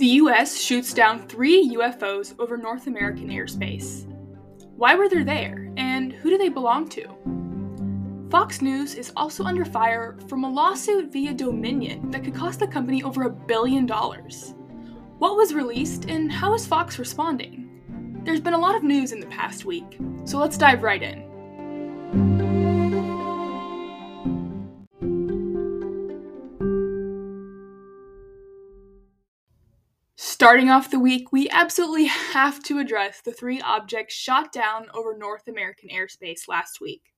The US shoots down three UFOs over North American airspace. Why were they there, and who do they belong to? Fox News is also under fire from a lawsuit via Dominion that could cost the company over a billion dollars. What was released, and how is Fox responding? There's been a lot of news in the past week, so let's dive right in. Starting off the week, we absolutely have to address the three objects shot down over North American airspace last week.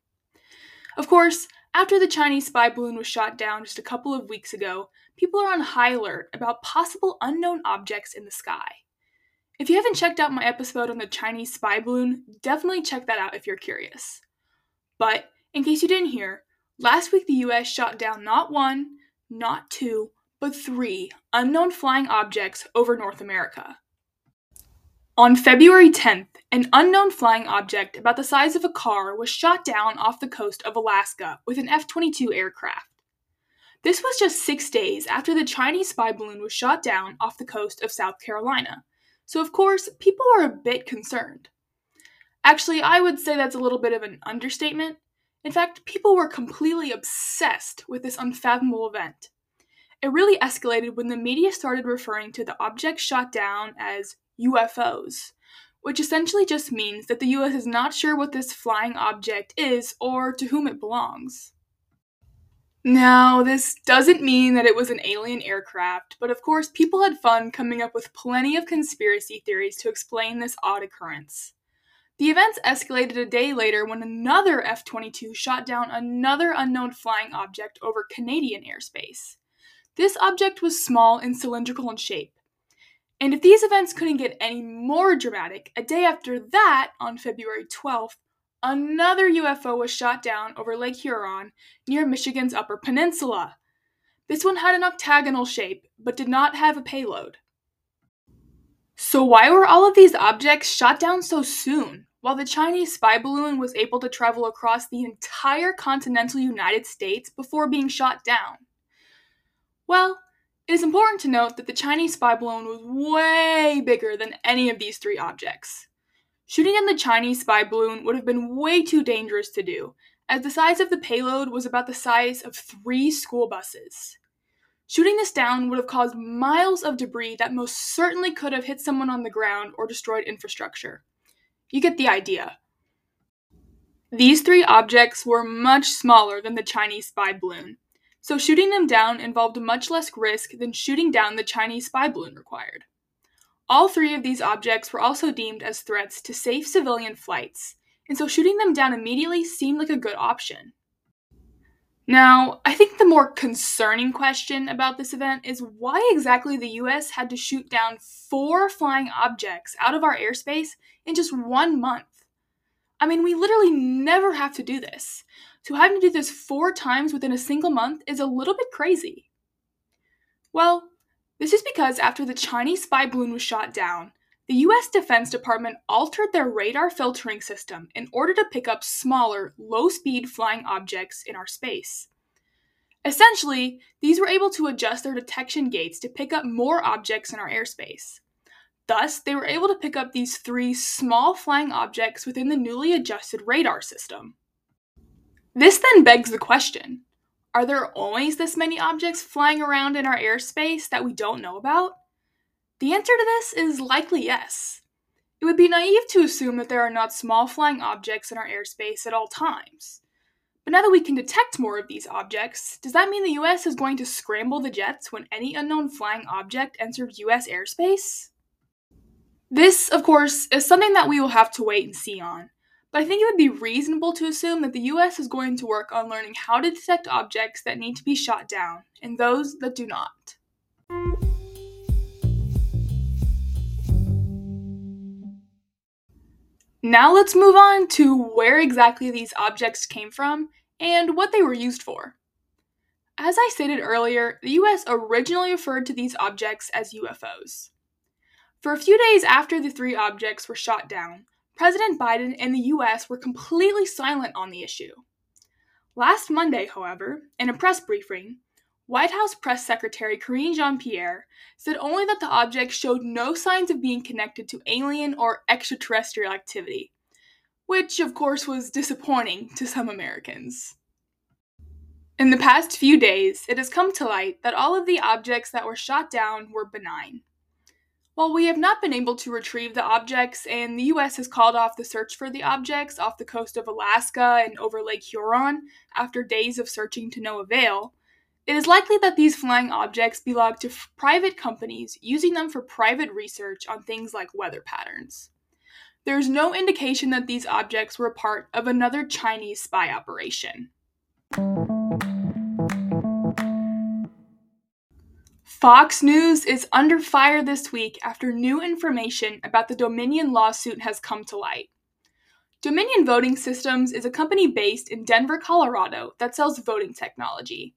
Of course, after the Chinese spy balloon was shot down just a couple of weeks ago, people are on high alert about possible unknown objects in the sky. If you haven't checked out my episode on the Chinese spy balloon, definitely check that out if you're curious. But, in case you didn't hear, last week the US shot down not one, not two, but three unknown flying objects over North America. On February 10th, an unknown flying object about the size of a car was shot down off the coast of Alaska with an F 22 aircraft. This was just six days after the Chinese spy balloon was shot down off the coast of South Carolina, so of course, people were a bit concerned. Actually, I would say that's a little bit of an understatement. In fact, people were completely obsessed with this unfathomable event. It really escalated when the media started referring to the objects shot down as UFOs, which essentially just means that the US is not sure what this flying object is or to whom it belongs. Now, this doesn't mean that it was an alien aircraft, but of course, people had fun coming up with plenty of conspiracy theories to explain this odd occurrence. The events escalated a day later when another F 22 shot down another unknown flying object over Canadian airspace. This object was small and cylindrical in shape. And if these events couldn't get any more dramatic, a day after that, on February 12th, another UFO was shot down over Lake Huron near Michigan's Upper Peninsula. This one had an octagonal shape, but did not have a payload. So, why were all of these objects shot down so soon, while the Chinese spy balloon was able to travel across the entire continental United States before being shot down? Well, it is important to note that the Chinese spy balloon was way bigger than any of these three objects. Shooting in the Chinese spy balloon would have been way too dangerous to do, as the size of the payload was about the size of three school buses. Shooting this down would have caused miles of debris that most certainly could have hit someone on the ground or destroyed infrastructure. You get the idea. These three objects were much smaller than the Chinese spy balloon, so shooting them down involved much less risk than shooting down the Chinese spy balloon required. All three of these objects were also deemed as threats to safe civilian flights, and so shooting them down immediately seemed like a good option. Now, I think the more concerning question about this event is why exactly the US had to shoot down four flying objects out of our airspace in just one month. I mean, we literally never have to do this. So having to do this four times within a single month is a little bit crazy. Well, this is because after the Chinese spy balloon was shot down, the US Defense Department altered their radar filtering system in order to pick up smaller, low speed flying objects in our space. Essentially, these were able to adjust their detection gates to pick up more objects in our airspace. Thus, they were able to pick up these three small flying objects within the newly adjusted radar system. This then begs the question Are there always this many objects flying around in our airspace that we don't know about? The answer to this is likely yes. It would be naive to assume that there are not small flying objects in our airspace at all times. But now that we can detect more of these objects, does that mean the US is going to scramble the jets when any unknown flying object enters US airspace? This, of course, is something that we will have to wait and see on, but I think it would be reasonable to assume that the US is going to work on learning how to detect objects that need to be shot down and those that do not. Now let's move on to where exactly these objects came from and what they were used for. As I stated earlier, the US originally referred to these objects as UFOs. For a few days after the three objects were shot down, President Biden and the US were completely silent on the issue. Last Monday, however, in a press briefing, White House Press Secretary Karine Jean Pierre said only that the object showed no signs of being connected to alien or extraterrestrial activity, which of course was disappointing to some Americans. In the past few days, it has come to light that all of the objects that were shot down were benign. While we have not been able to retrieve the objects, and the US has called off the search for the objects off the coast of Alaska and over Lake Huron after days of searching to no avail, it is likely that these flying objects belong to f- private companies using them for private research on things like weather patterns. There is no indication that these objects were part of another Chinese spy operation. Fox News is under fire this week after new information about the Dominion lawsuit has come to light. Dominion Voting Systems is a company based in Denver, Colorado that sells voting technology.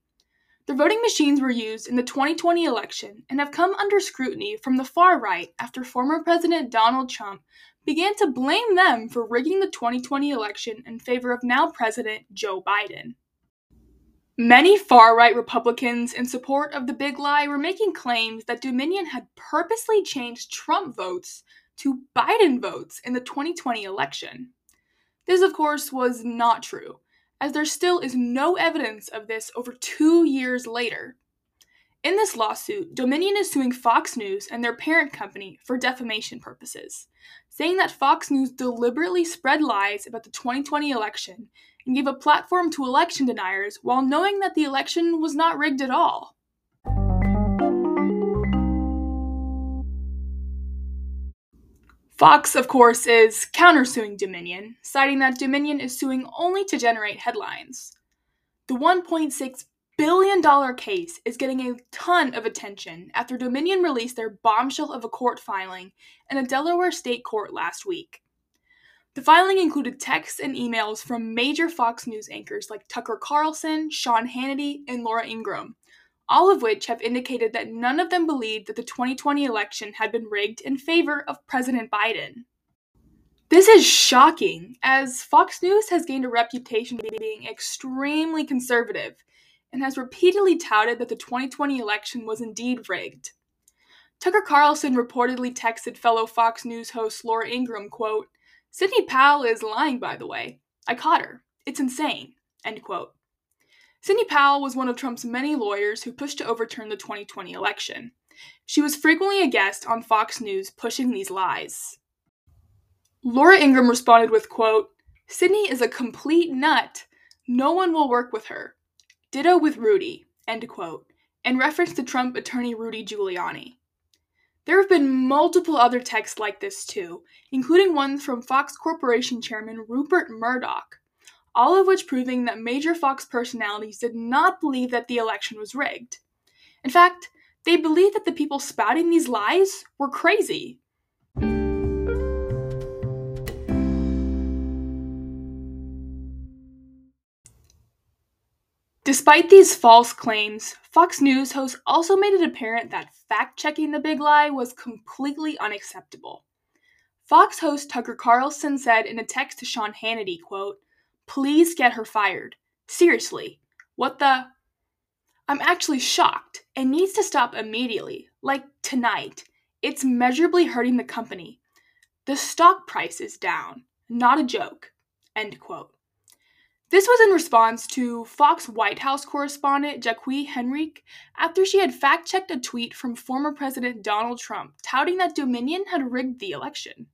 Their voting machines were used in the 2020 election and have come under scrutiny from the far right after former President Donald Trump began to blame them for rigging the 2020 election in favor of now President Joe Biden. Many far right Republicans in support of the big lie were making claims that Dominion had purposely changed Trump votes to Biden votes in the 2020 election. This, of course, was not true, as there still is no evidence of this over two years later. In this lawsuit, Dominion is suing Fox News and their parent company for defamation purposes, saying that Fox News deliberately spread lies about the 2020 election and gave a platform to election deniers while knowing that the election was not rigged at all. Fox, of course, is countersuing Dominion, citing that Dominion is suing only to generate headlines. The $1.6 billion case is getting a ton of attention after Dominion released their bombshell of a court filing in a Delaware state court last week. The filing included texts and emails from major Fox News anchors like Tucker Carlson, Sean Hannity, and Laura Ingraham, all of which have indicated that none of them believed that the 2020 election had been rigged in favor of President Biden. This is shocking, as Fox News has gained a reputation for being extremely conservative and has repeatedly touted that the 2020 election was indeed rigged. Tucker Carlson reportedly texted fellow Fox News host Laura Ingraham, quote, Sidney Powell is lying, by the way. I caught her. It's insane. End quote. Sidney Powell was one of Trump's many lawyers who pushed to overturn the 2020 election. She was frequently a guest on Fox News pushing these lies. Laura Ingraham responded with, quote, Sidney is a complete nut. No one will work with her. Ditto with Rudy, end quote, in reference to Trump attorney Rudy Giuliani. There have been multiple other texts like this too, including ones from Fox Corporation chairman Rupert Murdoch, all of which proving that major Fox personalities did not believe that the election was rigged. In fact, they believed that the people spouting these lies were crazy. Despite these false claims, Fox News hosts also made it apparent that fact checking the big lie was completely unacceptable. Fox host Tucker Carlson said in a text to Sean Hannity, quote, Please get her fired. Seriously. What the? I'm actually shocked. It needs to stop immediately, like tonight. It's measurably hurting the company. The stock price is down. Not a joke. End quote. This was in response to Fox White House correspondent Jacqui Heinrich after she had fact checked a tweet from former President Donald Trump touting that Dominion had rigged the election.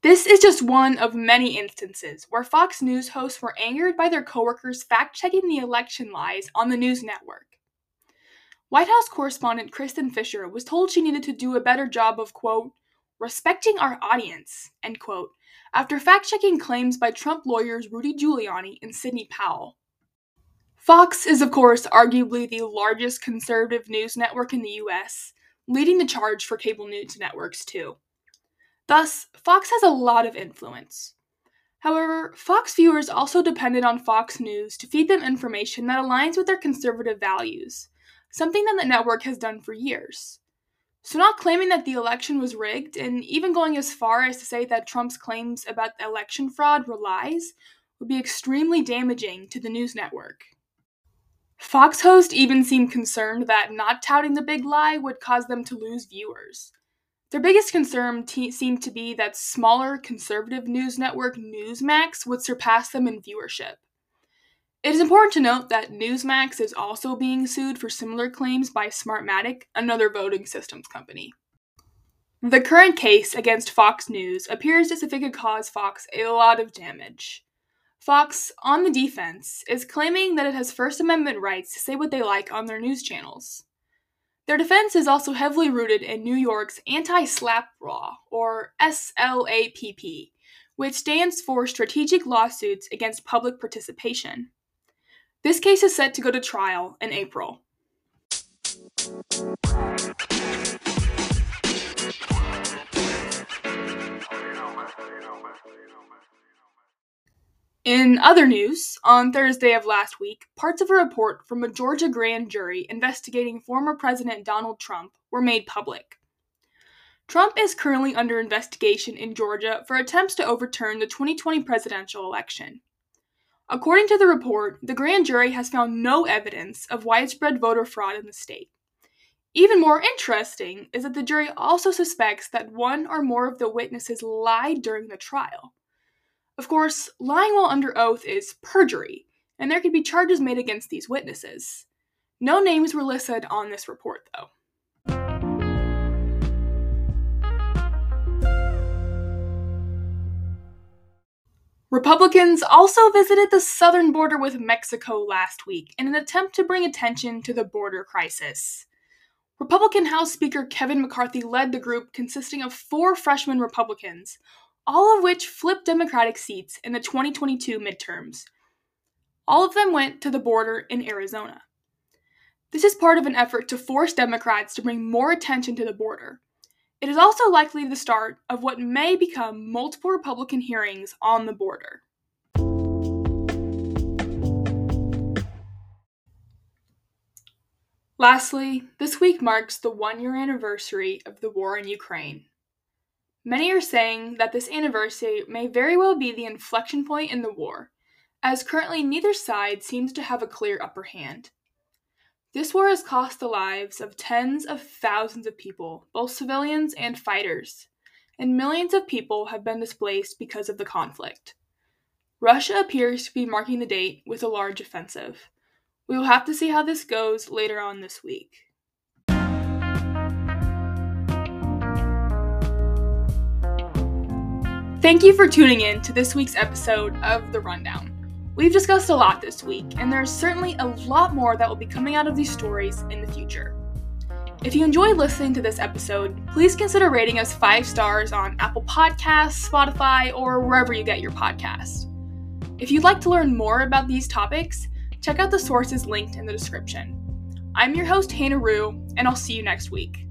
This is just one of many instances where Fox News hosts were angered by their coworkers fact checking the election lies on the news network. White House correspondent Kristen Fisher was told she needed to do a better job of, quote, respecting our audience, end quote, after fact checking claims by Trump lawyers Rudy Giuliani and Sidney Powell. Fox is, of course, arguably the largest conservative news network in the US, leading the charge for cable news networks, too. Thus, Fox has a lot of influence. However, Fox viewers also depended on Fox News to feed them information that aligns with their conservative values, something that the network has done for years. So, not claiming that the election was rigged, and even going as far as to say that Trump's claims about election fraud were lies, would be extremely damaging to the news network. Fox hosts even seemed concerned that not touting the big lie would cause them to lose viewers. Their biggest concern seemed to be that smaller conservative news network Newsmax would surpass them in viewership. It is important to note that Newsmax is also being sued for similar claims by Smartmatic, another voting systems company. The current case against Fox News appears as if it could cause Fox a lot of damage. Fox, on the defense, is claiming that it has First Amendment rights to say what they like on their news channels. Their defense is also heavily rooted in New York's anti SLAPP law, or SLAPP, which stands for Strategic Lawsuits Against Public Participation. This case is set to go to trial in April. In other news, on Thursday of last week, parts of a report from a Georgia grand jury investigating former President Donald Trump were made public. Trump is currently under investigation in Georgia for attempts to overturn the 2020 presidential election. According to the report, the grand jury has found no evidence of widespread voter fraud in the state. Even more interesting is that the jury also suspects that one or more of the witnesses lied during the trial. Of course, lying while under oath is perjury, and there could be charges made against these witnesses. No names were listed on this report, though. Republicans also visited the southern border with Mexico last week in an attempt to bring attention to the border crisis. Republican House Speaker Kevin McCarthy led the group consisting of four freshman Republicans, all of which flipped Democratic seats in the 2022 midterms. All of them went to the border in Arizona. This is part of an effort to force Democrats to bring more attention to the border. It is also likely the start of what may become multiple Republican hearings on the border. Lastly, this week marks the one year anniversary of the war in Ukraine. Many are saying that this anniversary may very well be the inflection point in the war, as currently neither side seems to have a clear upper hand. This war has cost the lives of tens of thousands of people, both civilians and fighters, and millions of people have been displaced because of the conflict. Russia appears to be marking the date with a large offensive. We will have to see how this goes later on this week. Thank you for tuning in to this week's episode of The Rundown. We've discussed a lot this week, and there's certainly a lot more that will be coming out of these stories in the future. If you enjoyed listening to this episode, please consider rating us five stars on Apple Podcasts, Spotify, or wherever you get your podcasts. If you'd like to learn more about these topics, check out the sources linked in the description. I'm your host, Hannah Rue, and I'll see you next week.